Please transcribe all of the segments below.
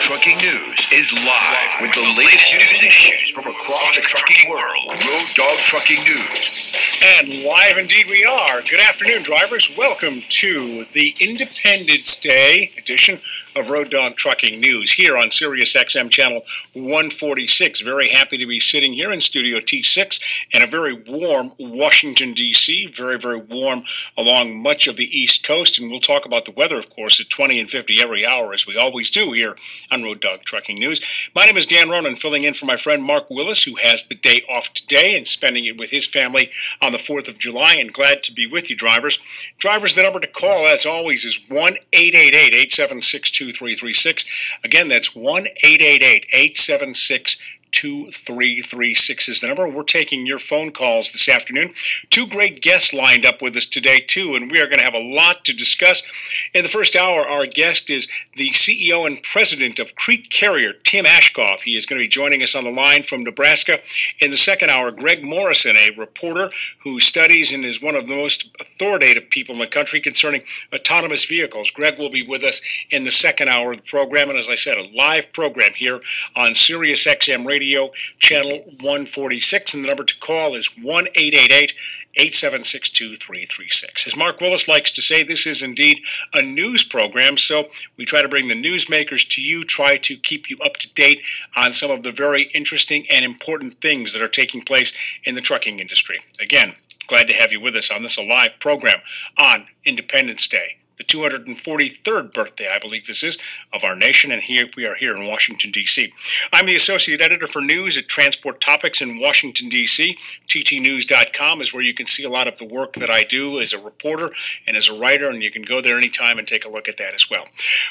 Trucking News is live with the latest news issues from across the trucking world. Road Dog Trucking News. And live indeed we are. Good afternoon, drivers. Welcome to the Independence Day edition of Road Dog Trucking News here on Sirius XM Channel 146. Very happy to be sitting here in Studio T6 in a very warm Washington, D.C. Very, very warm along much of the East Coast. And we'll talk about the weather, of course, at 20 and 50 every hour, as we always do here on Road Dog Trucking News. My name is Dan Ronan, filling in for my friend Mark Willis, who has the day off today and spending it with his family on the 4th of July. And glad to be with you, drivers. Drivers, the number to call, as always, is 1 888 876 2336. Again, that's 1 888 876 2336 is the number. We're taking your phone calls this afternoon. Two great guests lined up with us today, too, and we are going to have a lot to discuss. In the first hour, our guest is the CEO and president of Crete Carrier, Tim Aschoff. He is going to be joining us on the line from Nebraska. In the second hour, Greg Morrison, a reporter who studies and is one of the most authoritative people in the country concerning autonomous vehicles. Greg will be with us in the second hour of the program, and as I said, a live program here on Sirius XM Radio. Radio, channel 146, and the number to call is 1 888 876 2336. As Mark Willis likes to say, this is indeed a news program, so we try to bring the newsmakers to you, try to keep you up to date on some of the very interesting and important things that are taking place in the trucking industry. Again, glad to have you with us on this live program on Independence Day the 243rd birthday, I believe this is, of our nation, and here we are here in Washington, D.C. I'm the associate editor for news at Transport Topics in Washington, D.C. TTNews.com is where you can see a lot of the work that I do as a reporter and as a writer, and you can go there anytime and take a look at that as well.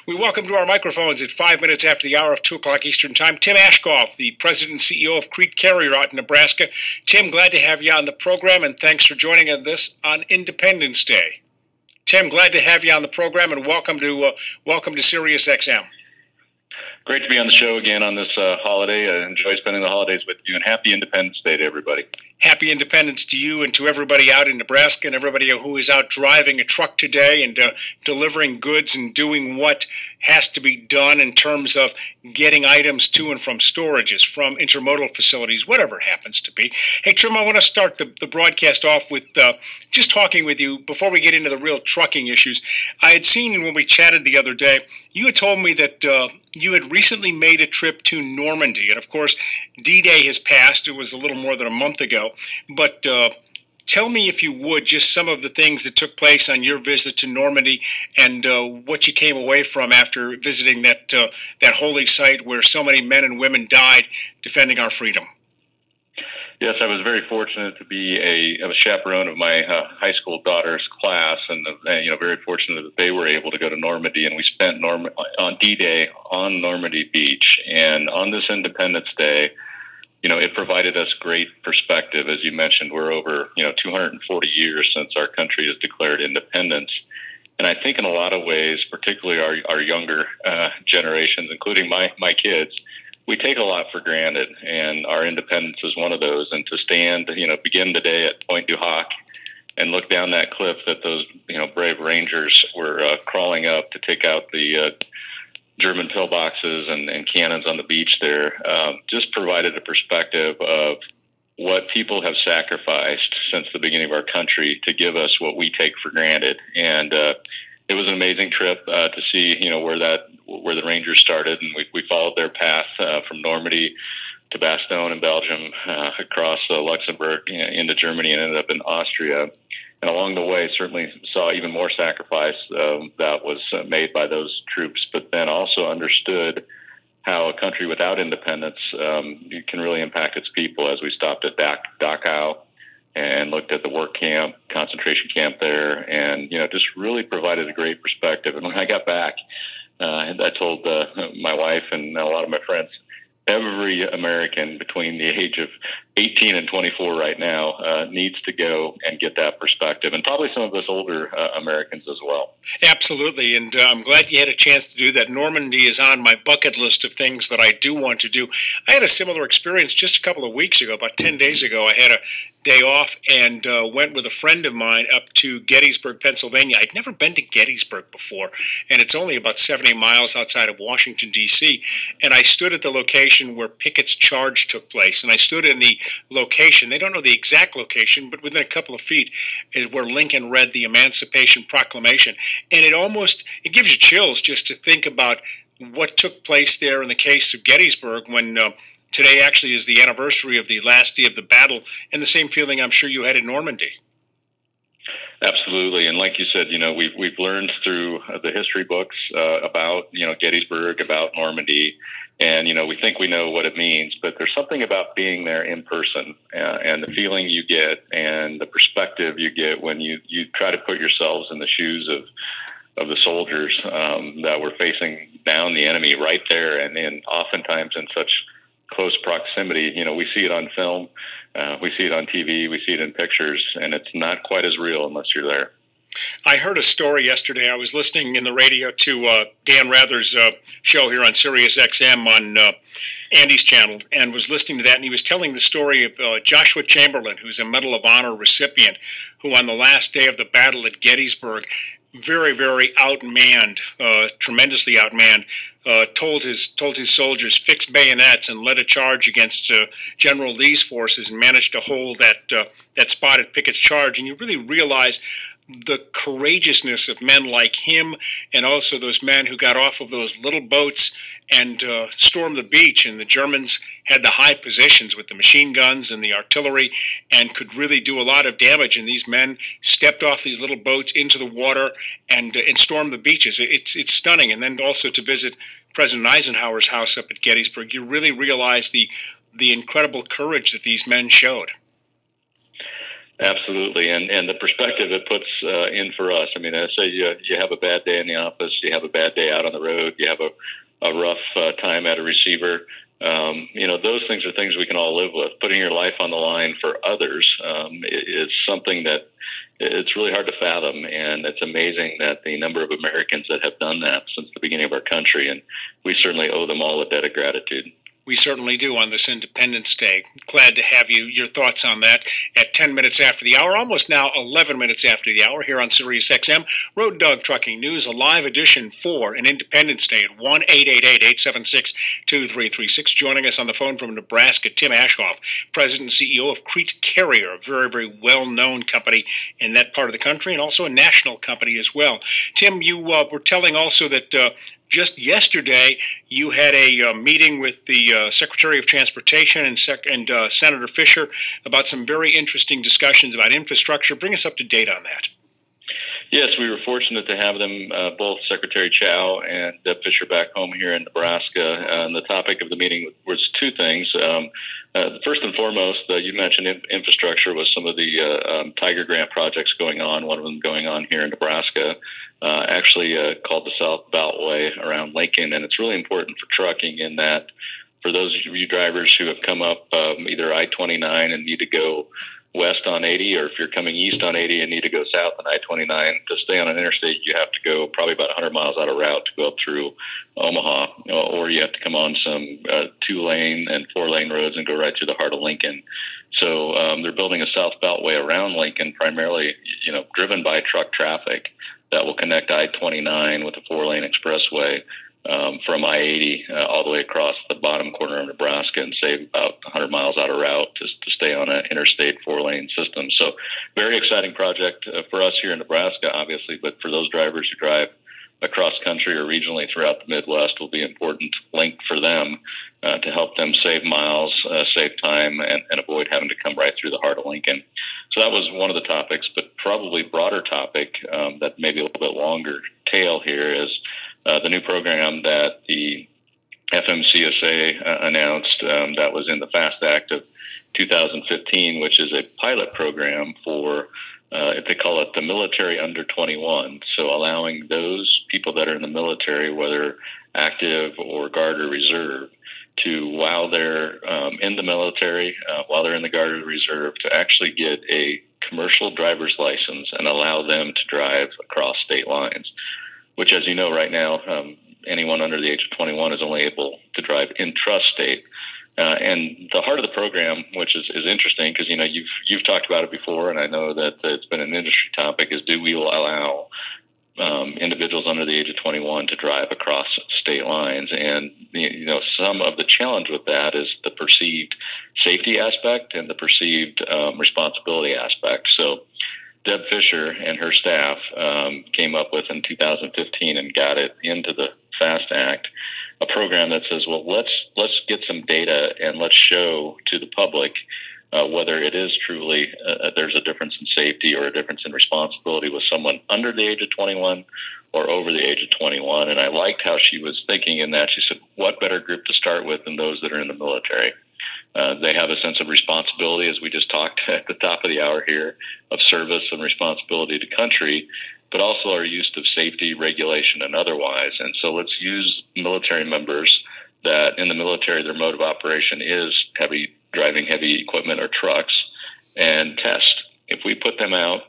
We welcome to our microphones at five minutes after the hour of 2 o'clock Eastern Time, Tim Aschoff, the president and CEO of Crete Carrier out in Nebraska. Tim, glad to have you on the program, and thanks for joining us on Independence Day. Tim, glad to have you on the program, and welcome to uh, welcome to Sirius XM. Great to be on the show again on this uh, holiday. I enjoy spending the holidays with you, and happy Independence Day to everybody. Happy Independence to you and to everybody out in Nebraska and everybody who is out driving a truck today and uh, delivering goods and doing what has to be done in terms of getting items to and from storages, from intermodal facilities, whatever happens to be. Hey, Tim, I want to start the, the broadcast off with uh, just talking with you before we get into the real trucking issues. I had seen when we chatted the other day, you had told me that uh, you had recently made a trip to Normandy. And of course, D Day has passed. It was a little more than a month ago. But uh, tell me, if you would, just some of the things that took place on your visit to Normandy and uh, what you came away from after visiting that uh, that holy site where so many men and women died defending our freedom. Yes, I was very fortunate to be a, a chaperone of my uh, high school daughter's class, and uh, you know, very fortunate that they were able to go to Normandy, and we spent Norm- on D-Day on Normandy Beach, and on this Independence Day you know, it provided us great perspective. As you mentioned, we're over, you know, 240 years since our country has declared independence. And I think in a lot of ways, particularly our, our younger uh, generations, including my, my kids, we take a lot for granted. And our independence is one of those. And to stand, you know, begin the day at Pointe du Hoc and look down that cliff that those, you know, brave Rangers were uh, crawling up to take out the uh, German pillboxes and, and cannons on the beach there um, just provided a perspective of what people have sacrificed since the beginning of our country to give us what we take for granted. And uh, it was an amazing trip uh, to see, you know, where that where the Rangers started, and we, we followed their path uh, from Normandy to Bastogne in Belgium, uh, across uh, Luxembourg into Germany, and ended up in Austria and along the way certainly saw even more sacrifice um, that was uh, made by those troops, but then also understood how a country without independence um, can really impact its people. As we stopped at Dachau and looked at the work camp, concentration camp there, and you know just really provided a great perspective. And when I got back, uh, I told uh, my wife and a lot of my friends every American between the age of 18 and 24 right now uh, needs to go and get that perspective, and probably some of us older uh, Americans as well. Absolutely, and uh, I'm glad you had a chance to do that. Normandy is on my bucket list of things that I do want to do. I had a similar experience just a couple of weeks ago, about 10 days ago. I had a day off and uh, went with a friend of mine up to Gettysburg, Pennsylvania. I'd never been to Gettysburg before, and it's only about 70 miles outside of Washington, D.C. And I stood at the location where Pickett's charge took place, and I stood in the location. They don't know the exact location, but within a couple of feet is where Lincoln read the Emancipation Proclamation, and it almost it gives you chills just to think about what took place there in the case of Gettysburg when uh, today actually is the anniversary of the last day of the battle, and the same feeling I'm sure you had in Normandy. Absolutely, and like you said, you know we've we've learned through the history books uh, about you know Gettysburg, about Normandy, and you know we think we know what it means, but there's something about being there in person uh, and the feeling you get and the perspective you get when you you try to put yourselves in the shoes of of the soldiers um, that were facing down the enemy right there, and, and oftentimes in such close proximity. You know, we see it on film, uh, we see it on TV, we see it in pictures, and it's not quite as real unless you're there. I heard a story yesterday. I was listening in the radio to uh, Dan Rather's uh, show here on Sirius XM on uh, Andy's channel, and was listening to that. And he was telling the story of uh, Joshua Chamberlain, who's a Medal of Honor recipient, who on the last day of the battle at Gettysburg very, very outmanned, uh, tremendously outmanned, uh, told his told his soldiers fix bayonets and led a charge against uh, General Lee's forces and managed to hold that uh, that spot at Pickett's charge. And you really realize the courageousness of men like him and also those men who got off of those little boats and uh, stormed the beach. And the Germans had the high positions with the machine guns and the artillery and could really do a lot of damage. And these men stepped off these little boats into the water and, uh, and stormed the beaches. It's, it's stunning. And then also to visit President Eisenhower's house up at Gettysburg, you really realize the, the incredible courage that these men showed. Absolutely, and and the perspective it puts uh, in for us. I mean, I say you you have a bad day in the office, you have a bad day out on the road, you have a a rough uh, time at a receiver. Um, you know, those things are things we can all live with. Putting your life on the line for others um, is something that it's really hard to fathom, and it's amazing that the number of Americans that have done that since the beginning of our country, and we certainly owe them all a debt of gratitude. We certainly do on this Independence Day. Glad to have you. Your thoughts on that at 10 minutes after the hour, almost now 11 minutes after the hour here on Sirius XM. Road Dog Trucking News, a live edition for an Independence Day at 1 876 2336. Joining us on the phone from Nebraska, Tim Aschoff, President and CEO of Crete Carrier, a very, very well known company in that part of the country and also a national company as well. Tim, you uh, were telling also that uh, just yesterday, you had a uh, meeting with the uh, Secretary of Transportation and, Sec- and uh, Senator Fischer about some very interesting discussions about infrastructure. Bring us up to date on that. Yes, we were fortunate to have them, uh, both Secretary Chao and Deb Fischer, back home here in Nebraska. and the topic of the meeting was two things. Um, uh, first and foremost, uh, you mentioned in- infrastructure was some of the uh, um, Tiger Grant projects going on, one of them going on here in Nebraska uh, actually uh, called the South Beltway around Lincoln, and it's really important for trucking in that for those of you drivers who have come up um, either I-29 and need to go west on 80, or if you're coming east on 80 and need to go south on I-29, to stay on an interstate, you have to go probably about 100 miles out of route to go up through Omaha, or you have to come on some uh, two-lane and four-lane roads and go right through the heart of Lincoln. So um, they're building a South Beltway around Lincoln, primarily, you know, driven by truck traffic that will connect I-29 with a four-lane expressway um, from I-80 uh, all the way across the bottom corner of Nebraska and save about 100 miles out of route to, to stay on an interstate four-lane system. So, very exciting project uh, for us here in Nebraska, obviously, but for those drivers who drive across country or regionally throughout the Midwest will be an important link for them uh, to help them save miles, uh, save time, and, and, avoid having to come right through the heart of Lincoln. So that was one of the topics, but probably broader topic um, that maybe a little bit longer tail here is uh, the new program that the FMCSA uh, announced um, that was in the FAST Act of 2015, which is a pilot program for uh, if they call it the military under 21. So allowing those people that are in the military, whether active or guard or reserve, to while they're um, in the military, uh, while they're in the guard or reserve, to actually get a commercial driver's license and allow them to drive across state lines which, as you know, right now, um, anyone under the age of 21 is only able to drive intrastate. Uh, and the heart of the program, which is, is interesting because you know you've you've talked about it before, and I know that it's been an industry topic, is do we allow um, individuals under the age of 21 to drive across state lines. And, you know, some of the challenge with that is the perceived safety aspect and the perceived um, responsibility aspect. So Deb Fischer and her staff um, came up with in 2015 and got it into the FAST Act a program that says, well, let's let's get some data and let's show to the public uh, whether it is truly uh, uh, there's a difference in safety or a difference in responsibility with someone under the age of 21 or over the age of 21. And I liked how she was thinking in that. She said, what better group to start with than those that are in the military? Uh, they have a sense of responsibility, as we just talked at the top of the hour here, of service and responsibility to country but also our use of safety, regulation, and otherwise. And so let's use military members that in the military their mode of operation is heavy driving heavy equipment or trucks and test. If we put them out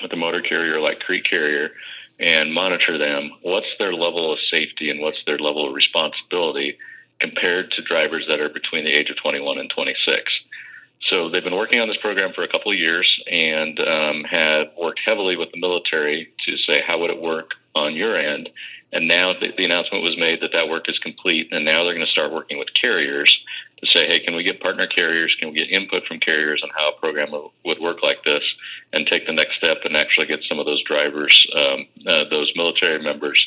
with a motor carrier like Crete Carrier and monitor them, what's their level of safety and what's their level of responsibility compared to drivers that are between the age of 21 and 26? So they've been working on this program for a couple of years and um, have worked heavily with the military to say how would it work on your end. And now the, the announcement was made that that work is complete, and now they're going to start working with carriers to say, hey, can we get partner carriers? Can we get input from carriers on how a program would work like this, and take the next step and actually get some of those drivers, um, uh, those military members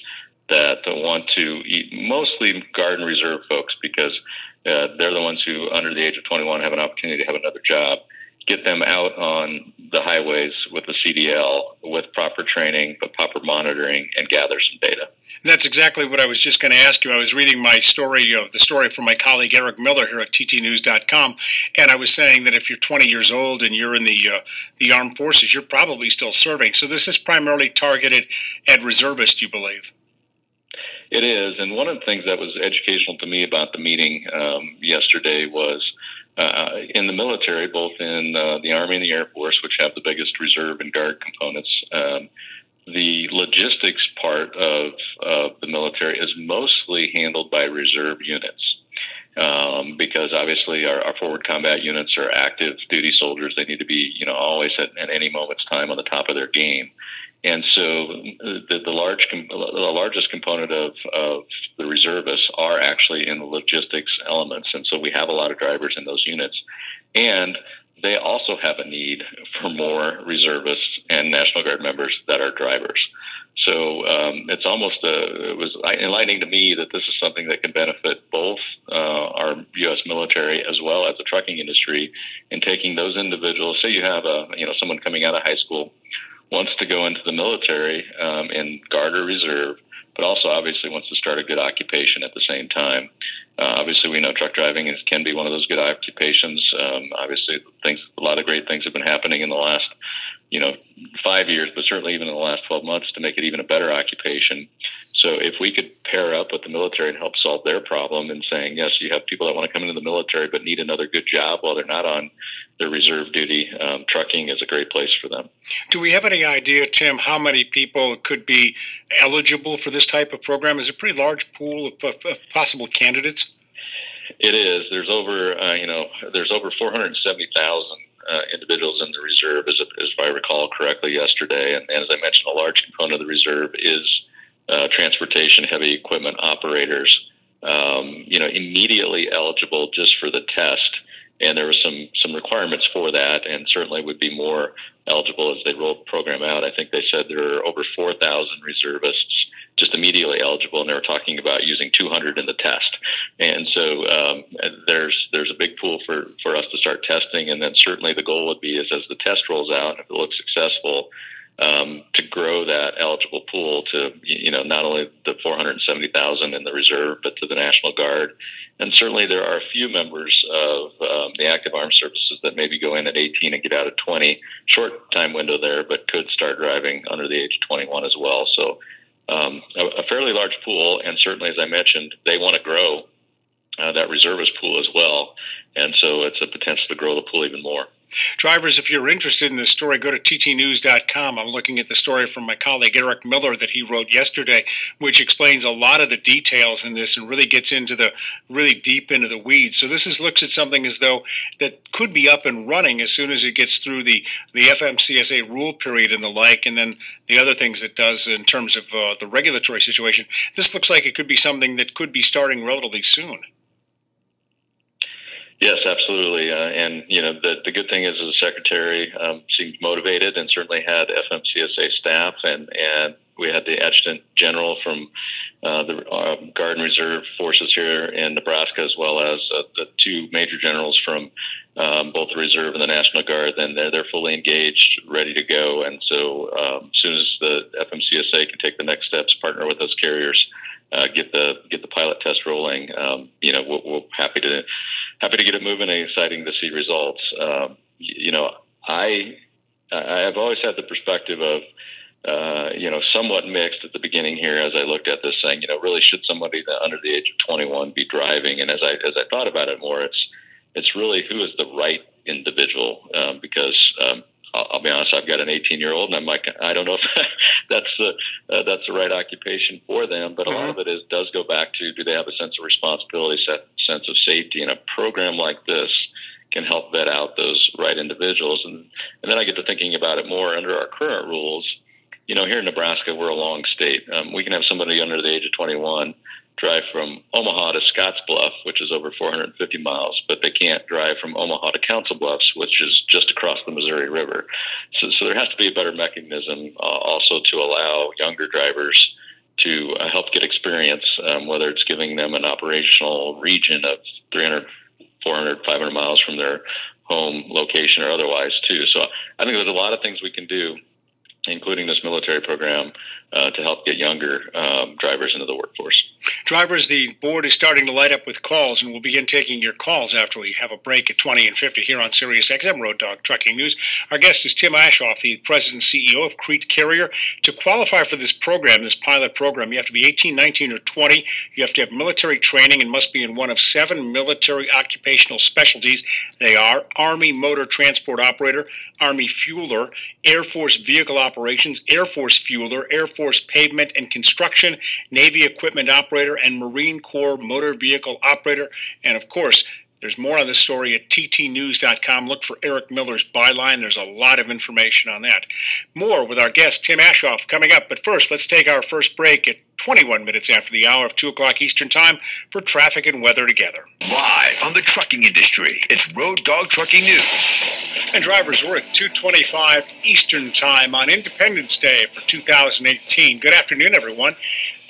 that want to eat mostly guard and reserve folks because uh, they're the ones who, under the age of 21, have an opportunity to have another job. Get them out on the highways with the CDL with proper training, but proper monitoring, and gather some data. And that's exactly what I was just going to ask you. I was reading my story, you know, the story from my colleague Eric Miller here at TTNews.com, and I was saying that if you're 20 years old and you're in the uh, the armed forces, you're probably still serving. So this is primarily targeted at reservists, you believe? It is, and one of the things that was educational to me about the meeting um, yesterday was uh, in the military, both in uh, the Army and the Air Force, which have the biggest reserve and guard components. Um, the logistics part of, of the military is mostly handled by reserve units. Um, because obviously our, our, forward combat units are active duty soldiers. They need to be, you know, always at, at any moment's time on the top of their game. And so the, the large, the largest component of, of the reservists are actually in the logistics elements. And so we have a lot of drivers in those units. And they also have a need for more reservists and National Guard members that are drivers. So um, it's almost a, it was enlightening to me that this is something that can benefit both uh, our U.S. military as well as the trucking industry in taking those individuals. Say you have a you know someone coming out of high school wants to go into the military um, in guard or reserve, but also obviously wants to start a good occupation at the same time. Uh, obviously, we know truck driving is, can be one of those good occupations. Um, obviously, things a lot of great things have been happening in the last, you know, five years, but certainly even in the last 12 months to make it even a better occupation. So if we could pair up with the military and help solve their problem and saying, yes, you have people that want to come into the military but need another good job while they're not on their reserve duty, um, trucking is a great place for them. Do we have any idea, Tim, how many people could be eligible for this type of program? Is a pretty large pool of, of, of possible candidates? It is. There's over, uh, you know, there's over 470,000 uh, individuals in the reserve, as, as if I recall correctly yesterday. And, and, as I mentioned, a large component of the reserve is uh, transportation heavy equipment operators, um, you know, immediately eligible just for the test. And there were some some requirements for that, and certainly would be more eligible as they rolled the program out. I think they said there are over 4,000 reservists just immediately eligible, and they were talking about using 200 in the test. And so um, there's there's a big pool for for us to start testing, and then certainly the goal would be is as the test rolls out, if it looks successful, um, to grow that eligible pool to you know not only the 470,000 in the reserve, but to the National Guard, and certainly there are a few members of um, the active armed services that maybe go in at 18 and get out at 20. Short time window there, but could start driving under the age of 21 as well. So um, a, a, fairly large pool, and certainly as I mentioned, they want to grow uh, that reservist pool as well, and so it's a potential to grow the pool even more. Drivers, if you're interested in this story, go to ttnews.com. I'm looking at the story from my colleague Eric Miller that he wrote yesterday, which explains a lot of the details in this and really gets into the really deep into the weeds. So this is looks at something as though that could be up and running as soon as it gets through the the FMCSA rule period and the like, and then the other things it does in terms of uh, the regulatory situation. This looks like it could be something that could be starting relatively soon. Yes, absolutely. Uh, and you know, the the good thing is, the secretary um, seemed motivated and certainly had FMCSA staff, and and we had the adjutant general from uh, the uh, Guard and Reserve forces here in Nebraska, as well as uh, the two major generals from um, both the Reserve and the National Guard. Then they're they're fully engaged, ready to go. And so, um, as soon as the FMCSA can take the next steps, partner with those carriers, uh, get the get the pilot test rolling. Um, you know, we're, we're happy to happy to get it moving and exciting to see results. Um, you know, I I've always had the perspective of uh, you know somewhat mixed at the beginning here as I looked at this saying you know really should somebody that under the age of 21 be driving and as I as I thought about it more it's it's really who is the right individual um, because um, I'll, I'll be honest I've got an 18 year old and I'm like I don't know if that's the uh, that's the right occupation for them but a lot of it is does go back to do they have a sense of responsibility set sense of safety. And a program like this can help vet out those right individuals. And, and then I get to thinking about it more under our current rules. You know, here in Nebraska, we're a long state. Um, we can have somebody under the age of 21 drive from Omaha to Scottsbluff, which is over 450 miles, but they can't drive from Omaha to Council Bluffs, which is just across the Missouri River. So, so there has to be a better mechanism uh, also to allow younger drivers to uh, help get experience, um, whether it's giving them an operational region of 300, 400, 500 miles from their home location or otherwise, too. So I think there's a lot of things we can do, including this military program, uh, to help get younger um, drivers into the workforce. Drivers, the board is starting to light up with calls, and we'll begin taking your calls after we have a break at 20 and 50 here on Sirius XM Road Dog Trucking News. Our guest is Tim Aschoff, the president and CEO of Crete Carrier. To qualify for this program, this pilot program, you have to be 18, 19, or 20. You have to have military training and must be in one of seven military occupational specialties. They are Army Motor Transport Operator, Army Fueler, Air Force Vehicle Operations, Air Force Fueler, Air Force Pavement and Construction, Navy Equipment Operator, and Marine Corps Motor Vehicle Operator. And of course, there's more on this story at ttnews.com. Look for Eric Miller's byline. There's a lot of information on that. More with our guest, Tim Aschoff, coming up. But first, let's take our first break at 21 minutes after the hour of 2 o'clock Eastern Time for traffic and weather together. Live on the trucking industry, it's Road Dog Trucking News. And drivers, we're at 225 Eastern Time on Independence Day for 2018. Good afternoon, everyone.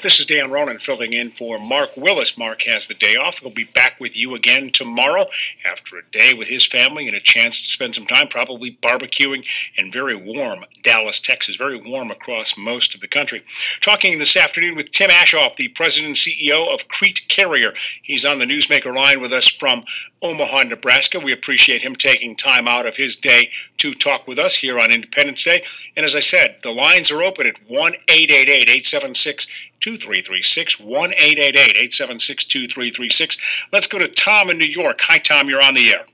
This is Dan Ronan filling in for Mark Willis. Mark has the day off. He'll be back with you again tomorrow after a day with his family and a chance to spend some time probably barbecuing in very warm Dallas, Texas. Very warm across most of the country. Talking this afternoon with Tim Aschoff, the president and CEO of Crete Carrier. He's on the Newsmaker line with us from Omaha, Nebraska. We appreciate him taking time out of his day to talk with us here on Independence Day. And as I said, the lines are open at 1 888 876 2336 1 876 2336. Let's go to Tom in New York. Hi, Tom. You're on the air.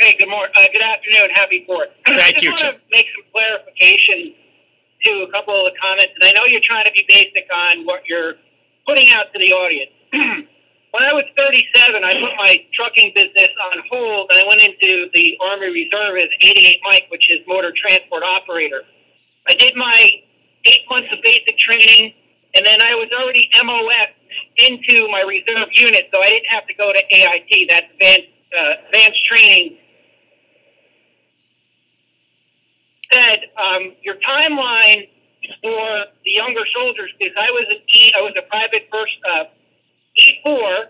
Hey, good morning. Uh, good afternoon. Happy Fourth. Thank I just you, want Tim. to make some clarification to a couple of the comments. And I know you're trying to be basic on what you're putting out to the audience. when I was 37, I put my trucking business on hold and I went into the Army Reserve as 88 Mike, which is motor transport operator. I did my eight months of basic training, and then I was already MOS into my reserve unit, so I didn't have to go to AIT. That's advanced, uh, advanced training. Said um, your timeline for the younger soldiers, because I was E, I was a private first uh, E4,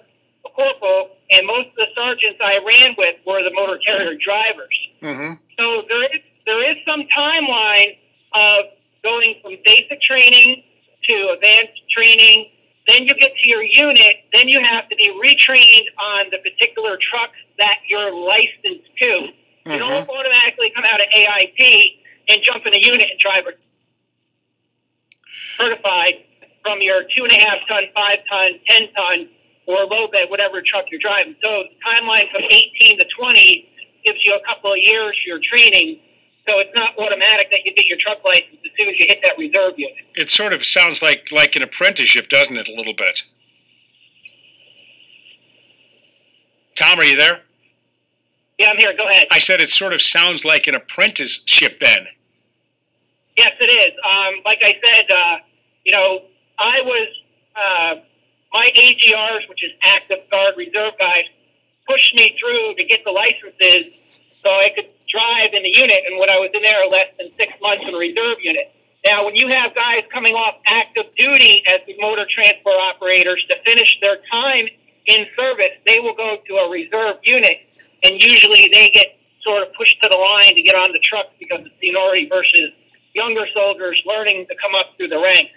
a corporal, and most of the sergeants I ran with were the motor carrier drivers. Mm-hmm. So there is there is some timeline of going from basic training to advanced training. Then you get to your unit. Then you have to be retrained on the particular truck that you're licensed to. You don't automatically come out of AIT and jump in a unit and drive a certified from your two and a half ton, five ton, ten ton, or low bed, whatever truck you're driving. So the timeline from 18 to 20 gives you a couple of years for your training. So it's not automatic that you get your truck license as soon as you hit that reserve unit. It sort of sounds like like an apprenticeship, doesn't it? A little bit. Tom, are you there? Yeah, I'm here. Go ahead. I said it sort of sounds like an apprenticeship then. Yes, it is. Um, like I said, uh, you know, I was uh, my AGRs, which is active guard reserve guys, pushed me through to get the licenses so I could drive in the unit. And when I was in there, less than six months in a reserve unit. Now, when you have guys coming off active duty as motor transport operators to finish their time in service, they will go to a reserve unit, and usually they get sort of pushed to the line to get on the truck because of seniority versus younger soldiers learning to come up through the ranks.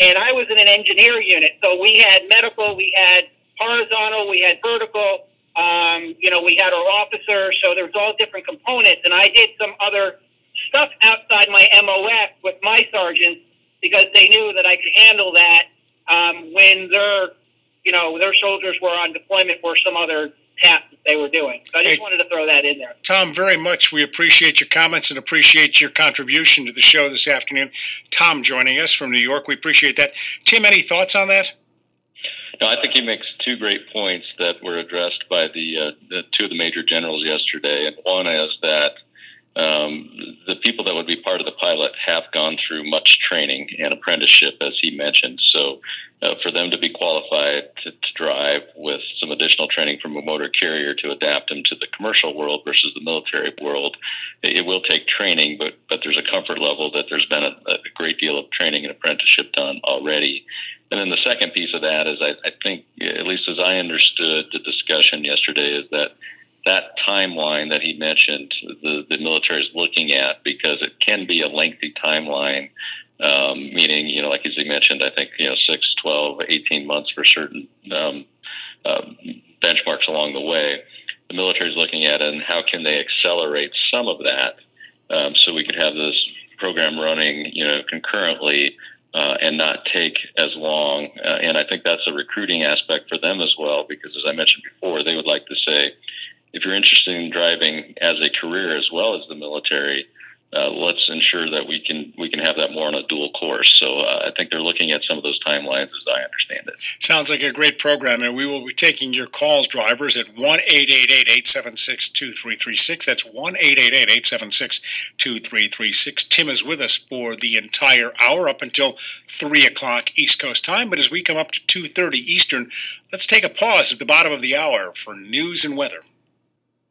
And I was in an engineer unit, so we had medical, we had horizontal, we had vertical. Um, you know, we had our officers, so there's all different components. And I did some other stuff outside my MOS with my sergeants because they knew that I could handle that um, when their, you know, their soldiers were on deployment for some other task that they were doing. So I just Hey. wanted to throw that in there. Tom, very much. We appreciate your comments and appreciate your contribution to the show this afternoon. Tom joining us from New York. We appreciate that. Tim, any thoughts on that? No, I think he makes two great points that were addressed by the, uh, the two of the major generals yesterday. And one is that um, the people that would be part of the pilot have gone through much training and apprenticeship, as he mentioned. So, uh, for them to be qualified to, to drive with some additional training from a motor carrier to adapt them to the commercial world versus the military world, it, it will take training, but but there's a comfort level that there's been a, a great deal of training and apprenticeship done already. And then the second piece of that is, I, I think, at least as I understood the discussion yesterday, is that that timeline that he mentioned, the, the military is looking at because it can be a lengthy timeline, um, meaning, you know, like as he mentioned, I think, you know, 6, 12, 18 months for certain um, uh, benchmarks along the way. The military is looking at and how can they accelerate some of that um, so we could have this program running, you know, concurrently uh, and not take as long. Uh, and I think that's a recruiting aspect for them as well, because as I mentioned before, they would like to say, if you're interested in driving as a career as well as the military, uh, let's ensure that we can we can have that more on a dual course. So uh, I think they're looking at some of those timelines as I understand it. Sounds like a great program, and we will be taking your calls, drivers, at 1 876 2336. That's 1 876 2336. Tim is with us for the entire hour up until 3 o'clock East Coast time. But as we come up to 2.30 Eastern, let's take a pause at the bottom of the hour for news and weather.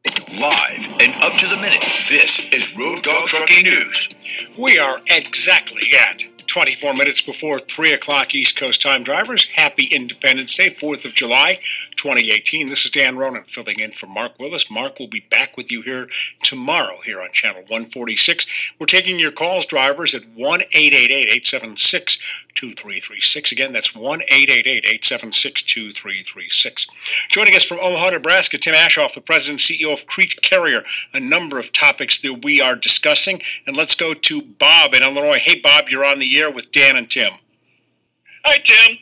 Live and up to the minute, this is Road Dog Trucking News. We are exactly at 24 minutes before 3 o'clock East Coast time. Drivers, happy Independence Day, 4th of July, 2018. This is Dan Ronan filling in for Mark Willis. Mark will be back with you here tomorrow here on Channel 146. We're taking your calls, drivers, at 1 876 2336. Again, that's 1 876 2336. Joining us from Omaha, Nebraska, Tim Aschoff, the president and CEO of Crete Carrier. A number of topics that we are discussing. And let's go to Bob in Illinois. Hey, Bob, you're on the air with Dan and Tim. Hi, Tim.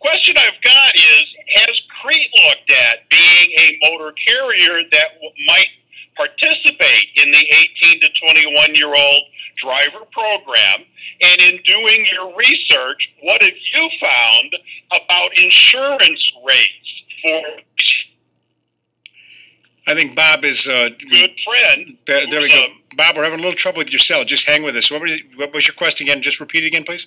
Question I've got is Has Crete looked at being a motor carrier that w- might participate in the 18 to 21 year old driver program? And in doing your research, what have you found about insurance rates for I think Bob is. Uh, good friend? there, there we go. Bob, we're having a little trouble with your cell. Just hang with us. What was, what was your question again? Just repeat it again, please.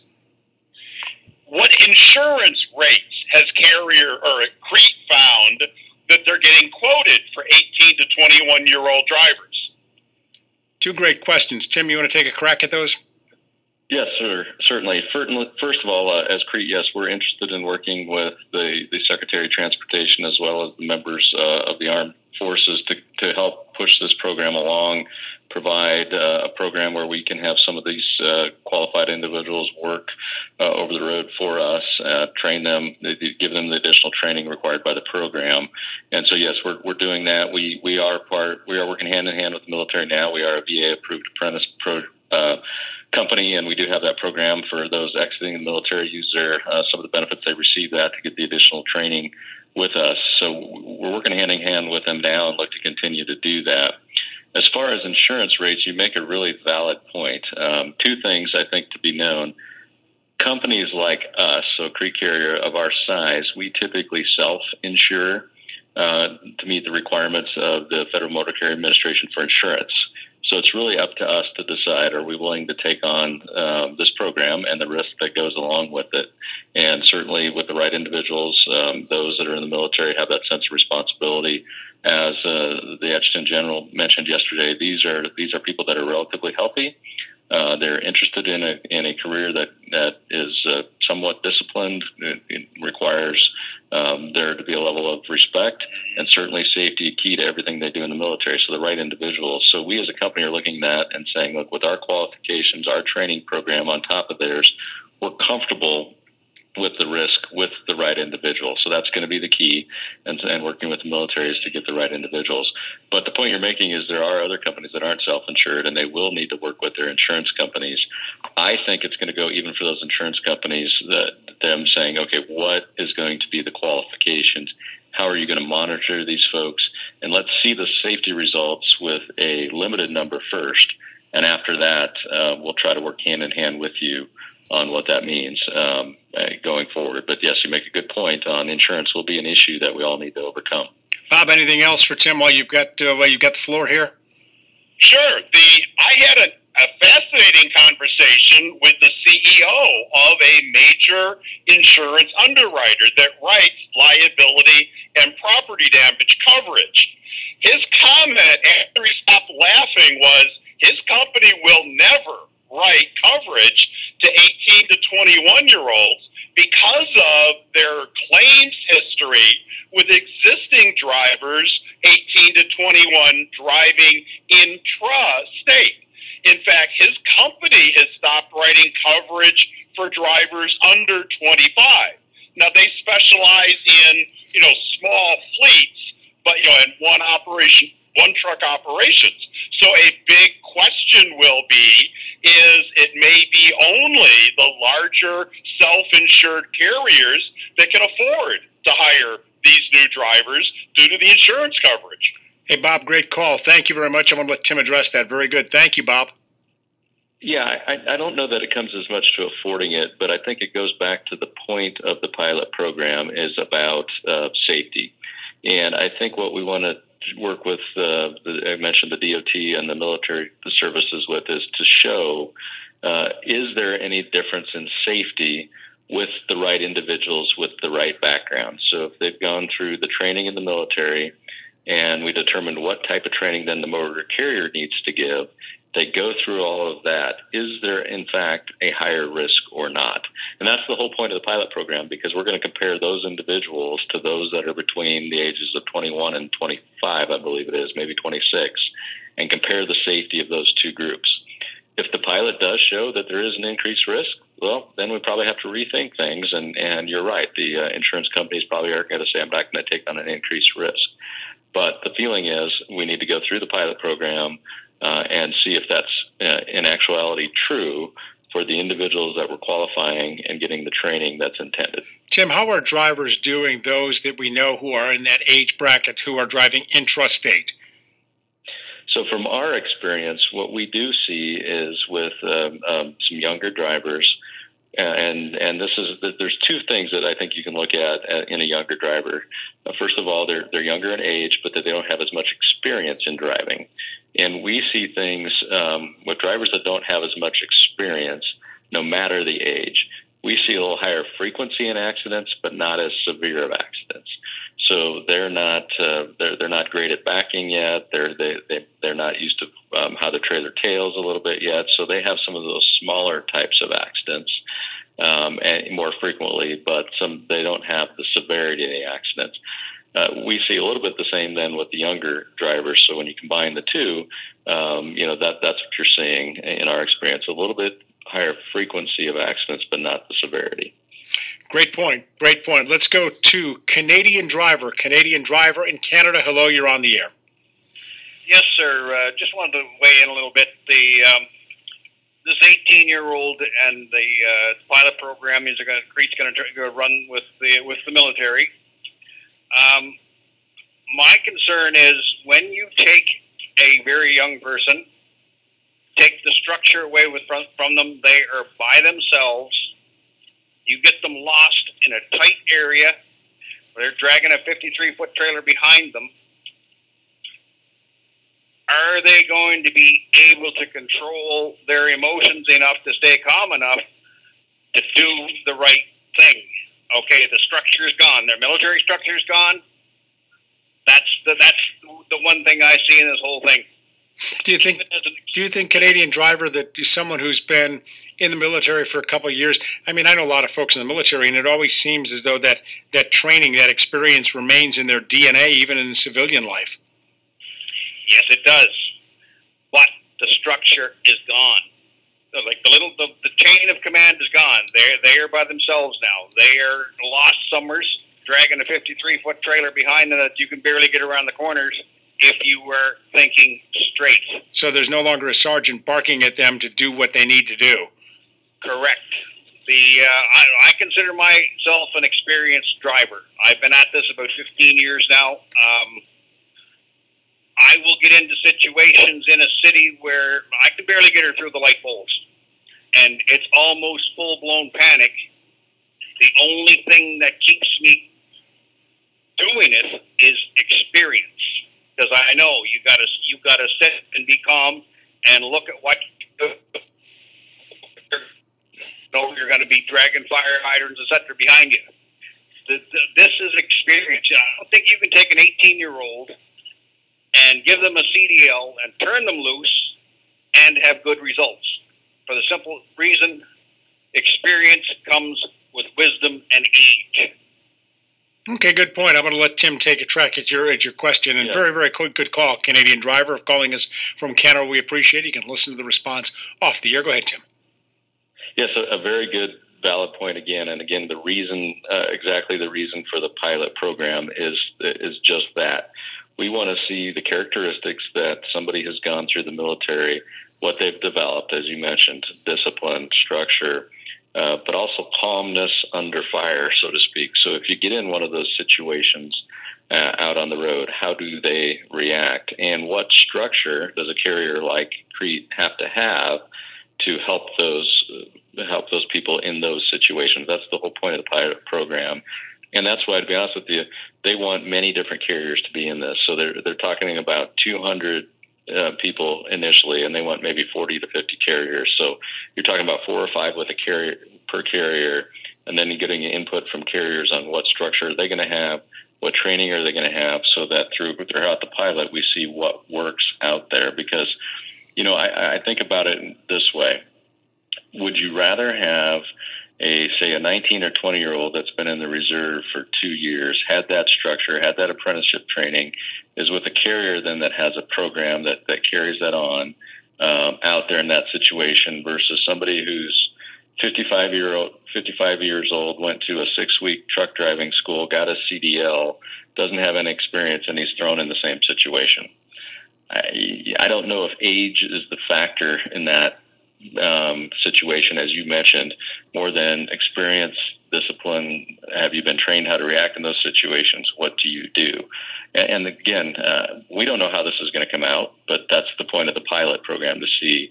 what insurance rates has Carrier or Crete found that they're getting quoted for 18 to 21 year old drivers? Two great questions. Tim, you want to take a crack at those? Yes, sir. Certainly. Fir- First of all, uh, as Crete, yes, we're interested in working with the, the Secretary of Transportation as well as the members uh, of the Armed Forces to, to help push this program along, provide uh, a program where we can have some of these uh, qualified individuals work uh, over the road for us, uh, train them, give them the additional training required by the program. And so, yes, we're, we're doing that. We, we are part, we are working hand in hand with the military now. We are a VA approved apprentice pro, uh, company, and we do have that program for those exiting the military. Use their uh, some of the benefits they receive that to get the additional training with us. So we're working hand in hand with them now and look to continue to do that. As far as insurance rates, you make a really valid point. Um, two things I think to be known. Companies like us, so Crete Carrier of our size, we typically self insure uh, to meet the requirements of the Federal Motor Carrier Administration for insurance. So it's really up to us to decide are we willing to take on um, this program and the risk that goes along with it. And certainly with the right individuals, um, those that are in the military have that sense of responsibility. As uh, the Adjutant General mentioned yesterday, these are these are people that are relatively healthy. Uh, they're interested in a in a career that that is uh, somewhat disciplined. It, it requires um, there to be a level of respect and certainly safety key to everything they do in the military. So the right individuals. So we as a company are looking at and saying, look, with our qualifications, our training program on top of theirs, we're comfortable with the risk with the right individual. So that's going to be the key, and, and working with the military is to get the right individuals. But the point you're making is there are other companies that aren't self-insured, and they will need to work with their insurance companies. I think it's going to go even for those insurance companies that them saying, okay, what is going to be the qualifications? How are you going to monitor these folks? And let's see the safety results with a limited number first. And after that, uh, we'll try to work hand in hand with you on what that means um, uh, going forward. But yes, you make a good point on insurance will be an issue that we all need to overcome. Bob, anything else for Tim while you've got uh, while you've got the floor here? Sure. The I had a, a fascinating conversation with the CEO of a major insurance underwriter that writes liability and property damage coverage. His comment after he stopped laughing was his company will never write coverage to 18 to 21 year olds because of their claims history with existing drivers 18 to 21 driving intra-state. In fact, his company has stopped writing coverage for drivers under 25. Now they specialize in, you know, small fleets, but you know, in one operation, one truck operations. So a big question will be is it may be only the larger self-insured carriers that can afford to hire these new drivers due to the insurance coverage. Hey, Bob, great call. Thank you very much. I'm going to let Tim address that. Very good. Thank you, Bob. Yeah, I, I don't know that it comes as much to affording it, but I think it goes back to the point of the pilot program is about uh, safety. And I think what we want to work with, uh, the, I mentioned the DOT and the military the services with, is to show uh, is there any difference in safety with the right individuals with the right background. So if they've gone through the training in the military and we determined what type of training then the motor carrier needs to give, they go through all of that. Is there, in fact, a higher risk or not? And that's the whole point of the pilot program because we're going to compare those individuals to those that are between the ages of 21 and 25, I believe it is, maybe 26, and compare the safety of those two groups. If the pilot does show that there is an increased risk, well, then we probably have to rethink things. And, and you're right, the uh, insurance companies probably are going to say, I'm not going to take on an increased risk. But the feeling is we need to go through the pilot program uh, and see if that's uh, in actuality true for the individuals that were qualifying and getting the training that's intended. Tim, how are drivers doing, those that we know who are in that age bracket who are driving intrastate? So, from our experience, what we do see is with um, um, some younger drivers, and and this is there's two things that I think you can look at uh, in a younger driver. Uh, first of all, they're they're younger in age, but that they don't have as much experience in driving. And we see things um, with drivers that don't have as much experience, no matter the age. We see a little higher frequency in accidents, but not as severe of accidents. So they're not uh, they're they're not great at backing yet. They're they, they they're not used to um, how to trailer their tails a little bit yet. So they have some of those smaller types of accidents um, and more frequently, but some they don't have the severity of the accidents uh, we see a little bit the same then with the younger drivers. So when you combine the two, um, you know that that's what you're seeing in our experience. A little bit higher frequency of accidents, but not the severity. Great point. Great point. Let's go to Canadian driver. Canadian driver in Canada. Hello, you're on the air. Yes, sir. Uh, just wanted to weigh in a little bit. The um, this 18 year old and the uh, pilot program is going to Crete's going to run with the with the military. Um, my concern is when you take a very young person, take the structure away with from, from them. They are by themselves. You get them lost in a tight area they're dragging a 53 foot trailer behind them. Are they going to be able to control their emotions enough to stay calm enough to do the right thing? Okay, the structure is gone. Their military structure is gone. That's the that's the one thing I see in this whole thing. Do you think? Do you think Canadian driver that someone who's been in the military for a couple of years? I mean, I know a lot of folks in the military, and it always seems as though that that training, that experience, remains in their DNA, even in civilian life. Yes, it does, but the structure is gone. Like the little, the, the chain of command is gone. They're they are by themselves now. They are lost summers, dragging a 53 foot trailer behind them that you can barely get around the corners if you were thinking straight. So there's no longer a sergeant barking at them to do what they need to do. Correct. The uh, I, I consider myself an experienced driver. I've been at this about 15 years now. Um, I will get into situations in a city where I can barely get her through the light poles, and it's almost full blown panic. The only thing that keeps me doing it is experience because I know you got to you got to sit and be calm and look at what you know you're going to be dragging fire hydrants etc. behind you. The, the, this is experience. I don't think you can take an 18 year old and give them a CDL and turn them loose and have good results. For the simple reason, experience comes with wisdom and age. Okay, good point. I'm going to let Tim take a track at your at your question. And yeah. very, very good, good call, Canadian driver, calling us from Canada. We appreciate it. You can listen to the response off the air. Go ahead, Tim. Yes, a, a very good, valid point again. And again, the reason, uh, exactly the reason for the pilot program is is just that. We want to see the characteristics that somebody has gone through the military, what they've developed, as you mentioned, discipline, structure uh, but also calmness under fire, so to speak. So if you get in one of those situations uh, out on the road, how do they react? And what structure does a carrier like Crete have to have to help those uh, help those people in those situations? That's the whole point of the pilot program. And that's why, to be honest with you, they want many different carriers to be in this. So they're they're talking about 200 uh, people initially, and they want maybe 40 to 50 carriers. So you're talking about four or five with a carrier per carrier, and then you're getting input from carriers on what structure are they going to have, what training are they going to have, so that through throughout the pilot we see what works out there. Because you know, I, I think about it this way: Would you rather have a say a 19 or 20 year old that's been in the reserve for two years, had that structure, had that apprenticeship training, is with a carrier then that has a program that that carries that on um, out there in that situation versus somebody who's 55 year old 55 years old went to a six week truck driving school got a cdl doesn't have any experience and he's thrown in the same situation. I i don't know if age is the factor in that um, situation, as you mentioned, more than experience, discipline. Have you been trained how to react in those situations? What do you do? And, again, uh, we don't know how this is going to come out, but that's the point of the pilot program to see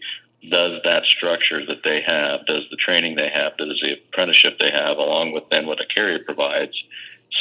does that structure that they have, does the training they have, does the apprenticeship they have, along with then what a carrier provides,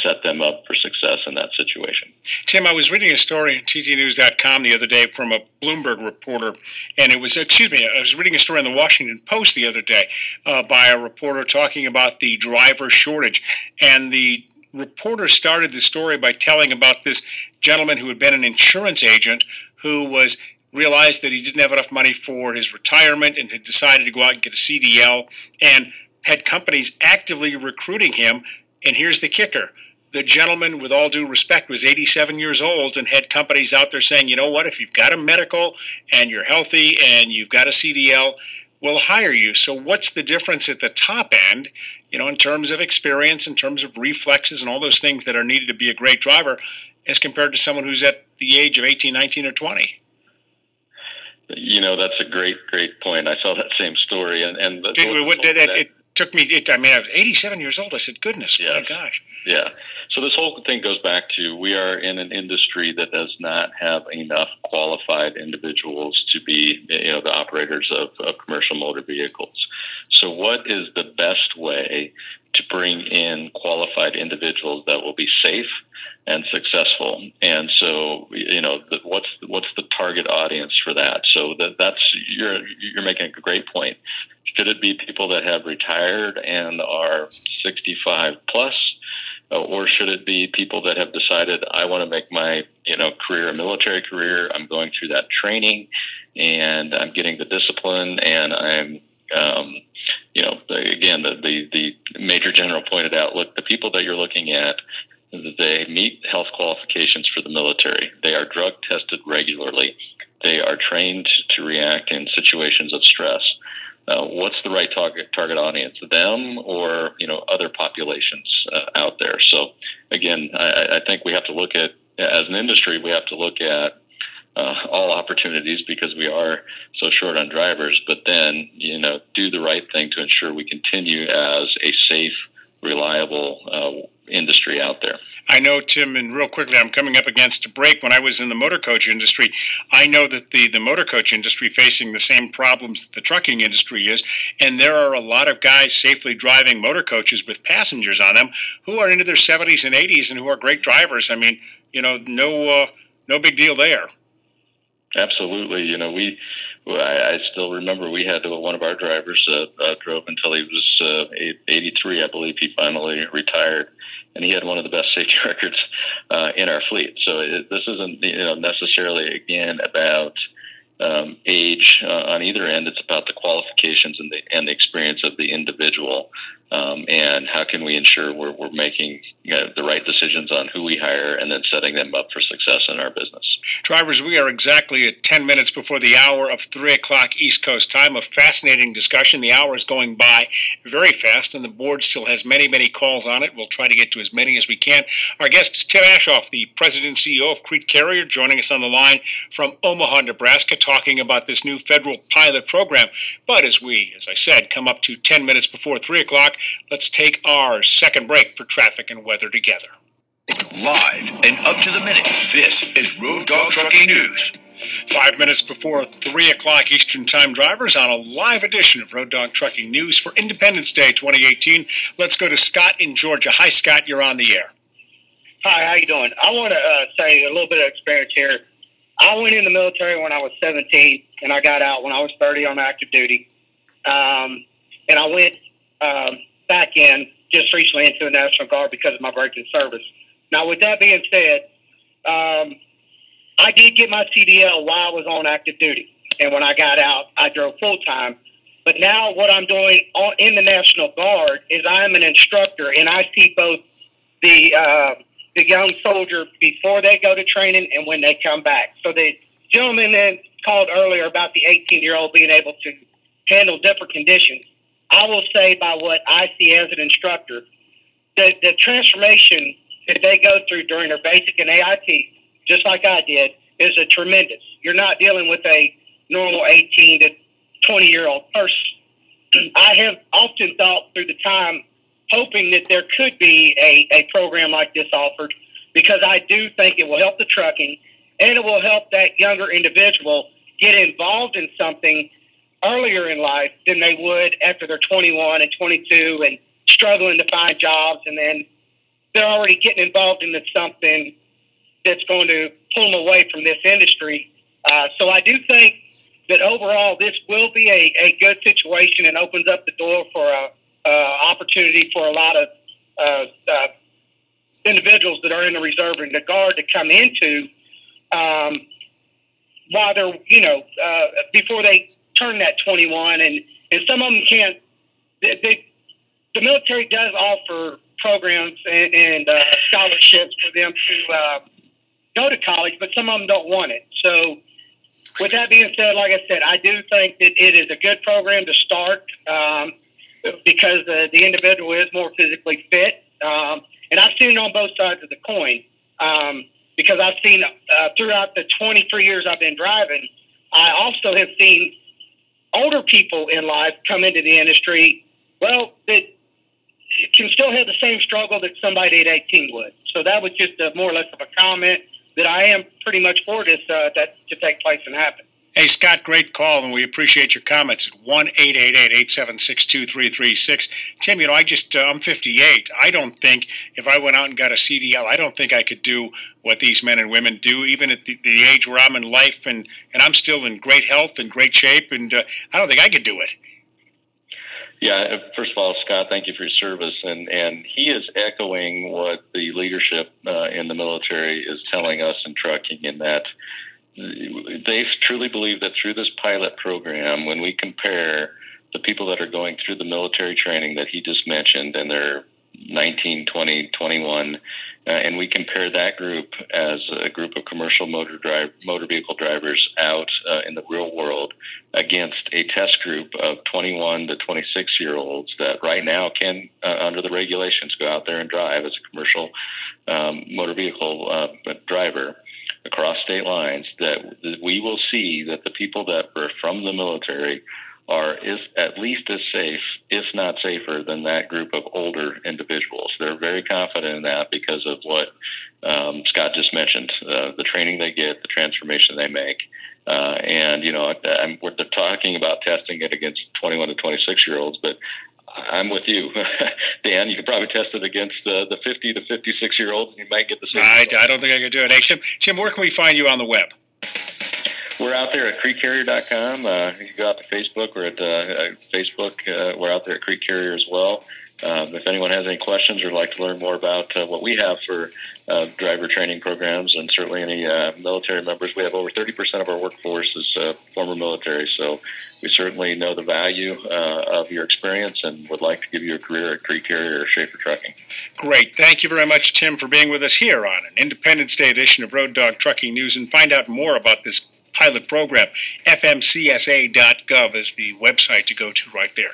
set them up for success in that situation. Tim, I was reading a story on ttnews.com the other day from a Bloomberg reporter, and it was, excuse me, I was reading a story in the Washington Post the other day uh, by a reporter talking about the driver shortage. And the reporter started the story by telling about this gentleman who had been an insurance agent who was realized that he didn't have enough money for his retirement and had decided to go out and get a CDL and had companies actively recruiting him and here's the kicker the gentleman, with all due respect, was 87 years old and had companies out there saying, you know what, if you've got a medical and you're healthy and you've got a CDL, we'll hire you. So, what's the difference at the top end, you know, in terms of experience, in terms of reflexes, and all those things that are needed to be a great driver, as compared to someone who's at the age of 18, 19, or 20? You know, that's a great, great point. I saw that same story, and and the, did, what, did, it, it, took me. It, I mean, I was 87 years old. I said, "Goodness, yeah. my gosh." Yeah. So this whole thing goes back to we are in an industry that does not have enough qualified individuals to be, you know, the operators of, of commercial motor vehicles. So what is the best way to bring in qualified individuals that will be safe and successful. And so, you know, the, what's what's the target audience for that? So that that's you're you're making a great point. Should it be people that have retired and are 65 plus, or should it be people that have decided I want to make my you know career a military career? I'm going through that training, and I'm getting the discipline, and I'm um, you know, again, the, the, the major general pointed out, look, the people that you're looking at, they meet health qualifications for the military. They are drug tested regularly. They are trained to react in situations of stress. Uh, what's the right target target audience? Them or you know other populations uh, out there? So again, I, I think we have to look at as an industry, we have to look at uh, all opportunities because we are so short on drivers, but then, you know, do the right thing to ensure we continue as a safe, reliable uh, industry out there. I know, Tim, and real quickly, I'm coming up against a break. When I was in the motor coach industry, I know that the, the motor coach industry facing the same problems that the trucking industry is, and there are a lot of guys safely driving motor coaches with passengers on them who are into their 70s and 80s and who are great drivers. I mean, you know, no uh, no big deal there. Absolutely. You know, we, I, I still remember we had one of our drivers uh, uh, drove until he was uh, 83, I believe. He finally retired, and he had one of the best safety records uh, in our fleet. So it, this isn't you know necessarily again about um, age uh, on either end. It's about the qualifications and the and the experience of the individual, um, and how can we ensure we're, we're making you know, the right decisions on who we hire and then setting them up for success in our business. Drivers, we are exactly at 10 minutes before the hour of 3 o'clock East Coast time. A fascinating discussion. The hour is going by very fast, and the board still has many, many calls on it. We'll try to get to as many as we can. Our guest is Tim Aschoff, the president and CEO of Crete Carrier, joining us on the line from Omaha, Nebraska, talking about this new federal pilot program. But as we, as I said, come up to 10 minutes before 3 o'clock, let's take our second break for traffic and weather together. Live and up to the minute, this is Road Dog Trucking News. Five minutes before 3 o'clock Eastern Time, drivers, on a live edition of Road Dog Trucking News for Independence Day 2018. Let's go to Scott in Georgia. Hi, Scott. You're on the air. Hi, how you doing? I want to uh, say a little bit of experience here. I went in the military when I was 17, and I got out when I was 30 on active duty. Um, and I went um, back in just recently into the National Guard because of my break in service. Now, with that being said, um, I did get my CDL while I was on active duty, and when I got out, I drove full time. But now, what I'm doing on, in the National Guard is I'm an instructor, and I see both the uh, the young soldier before they go to training and when they come back. So the gentleman that called earlier about the 18 year old being able to handle different conditions. I will say by what I see as an instructor, the, the transformation that they go through during their basic and AIT, just like I did, is a tremendous. You're not dealing with a normal 18 to 20 year old person. I have often thought through the time, hoping that there could be a, a program like this offered, because I do think it will help the trucking and it will help that younger individual get involved in something earlier in life than they would after they're 21 and 22 and struggling to find jobs and then they're already getting involved into something that's going to pull them away from this industry. Uh, so I do think that overall this will be a, a good situation and opens up the door for a, a opportunity for a lot of uh, uh, individuals that are in the reserve and the guard to come into um, while they're you know uh, before they turn that 21 and and some of them can't they, they, the military does offer programs and, and uh, scholarships for them to uh, go to college, but some of them don't want it. So, with that being said, like I said, I do think that it is a good program to start um, because the, the individual is more physically fit. Um, and I've seen it on both sides of the coin um, because I've seen uh, throughout the 23 years I've been driving, I also have seen older people in life come into the industry. Well, that can still have the same struggle that somebody at 18 would. So that was just a, more or less of a comment that I am pretty much for this uh, that to take place and happen. Hey, Scott, great call, and we appreciate your comments at 1 876 2336. Tim, you know, I just, uh, I'm 58. I don't think if I went out and got a CDL, I don't think I could do what these men and women do, even at the, the age where I'm in life, and, and I'm still in great health and great shape, and uh, I don't think I could do it. Yeah, uh, first of all, Scott, thank you for your service, and and he is echoing what the leadership uh, in the military is telling us in trucking, in that they truly believe that through this pilot program, when we compare the people that are going through the military training that he just mentioned, and they're 19, 20, 21, uh, and we compare that group as a group of commercial motor drive motor vehicle drivers out uh, in the real world against a test group of 21 to 26 year olds that right now can, uh, under the regulations, go out there and drive as a commercial um, motor vehicle uh, driver across state lines that we will see that the people that were from the military are at least as safe, if not safer, than that group of older individuals. They're very confident in that because of what um, Scott just mentioned: uh, the training they get, the transformation they make. Uh, and you know, I'm, we're talking about testing it against 21 to 26 year olds, but I'm with you, Dan. You could probably test it against uh, the 50 to 56 year olds, and you might get the same. I, I don't think I could do it. Hey, Tim, Tim, where can we find you on the web? We're out there at cretecarrier.com. Uh, you can go out to Facebook. We're at uh, uh, Facebook. Uh, we're out there at Crete Carrier as well. Um, if anyone has any questions or would like to learn more about uh, what we have for uh, driver training programs and certainly any uh, military members, we have over 30% of our workforce is uh, former military. So we certainly know the value uh, of your experience and would like to give you a career at Crete Carrier or Shaffer Trucking. Great. Thank you very much, Tim, for being with us here on an Independence Day edition of Road Dog Trucking News and find out more about this pilot program. FMCSA.gov is the website to go to right there.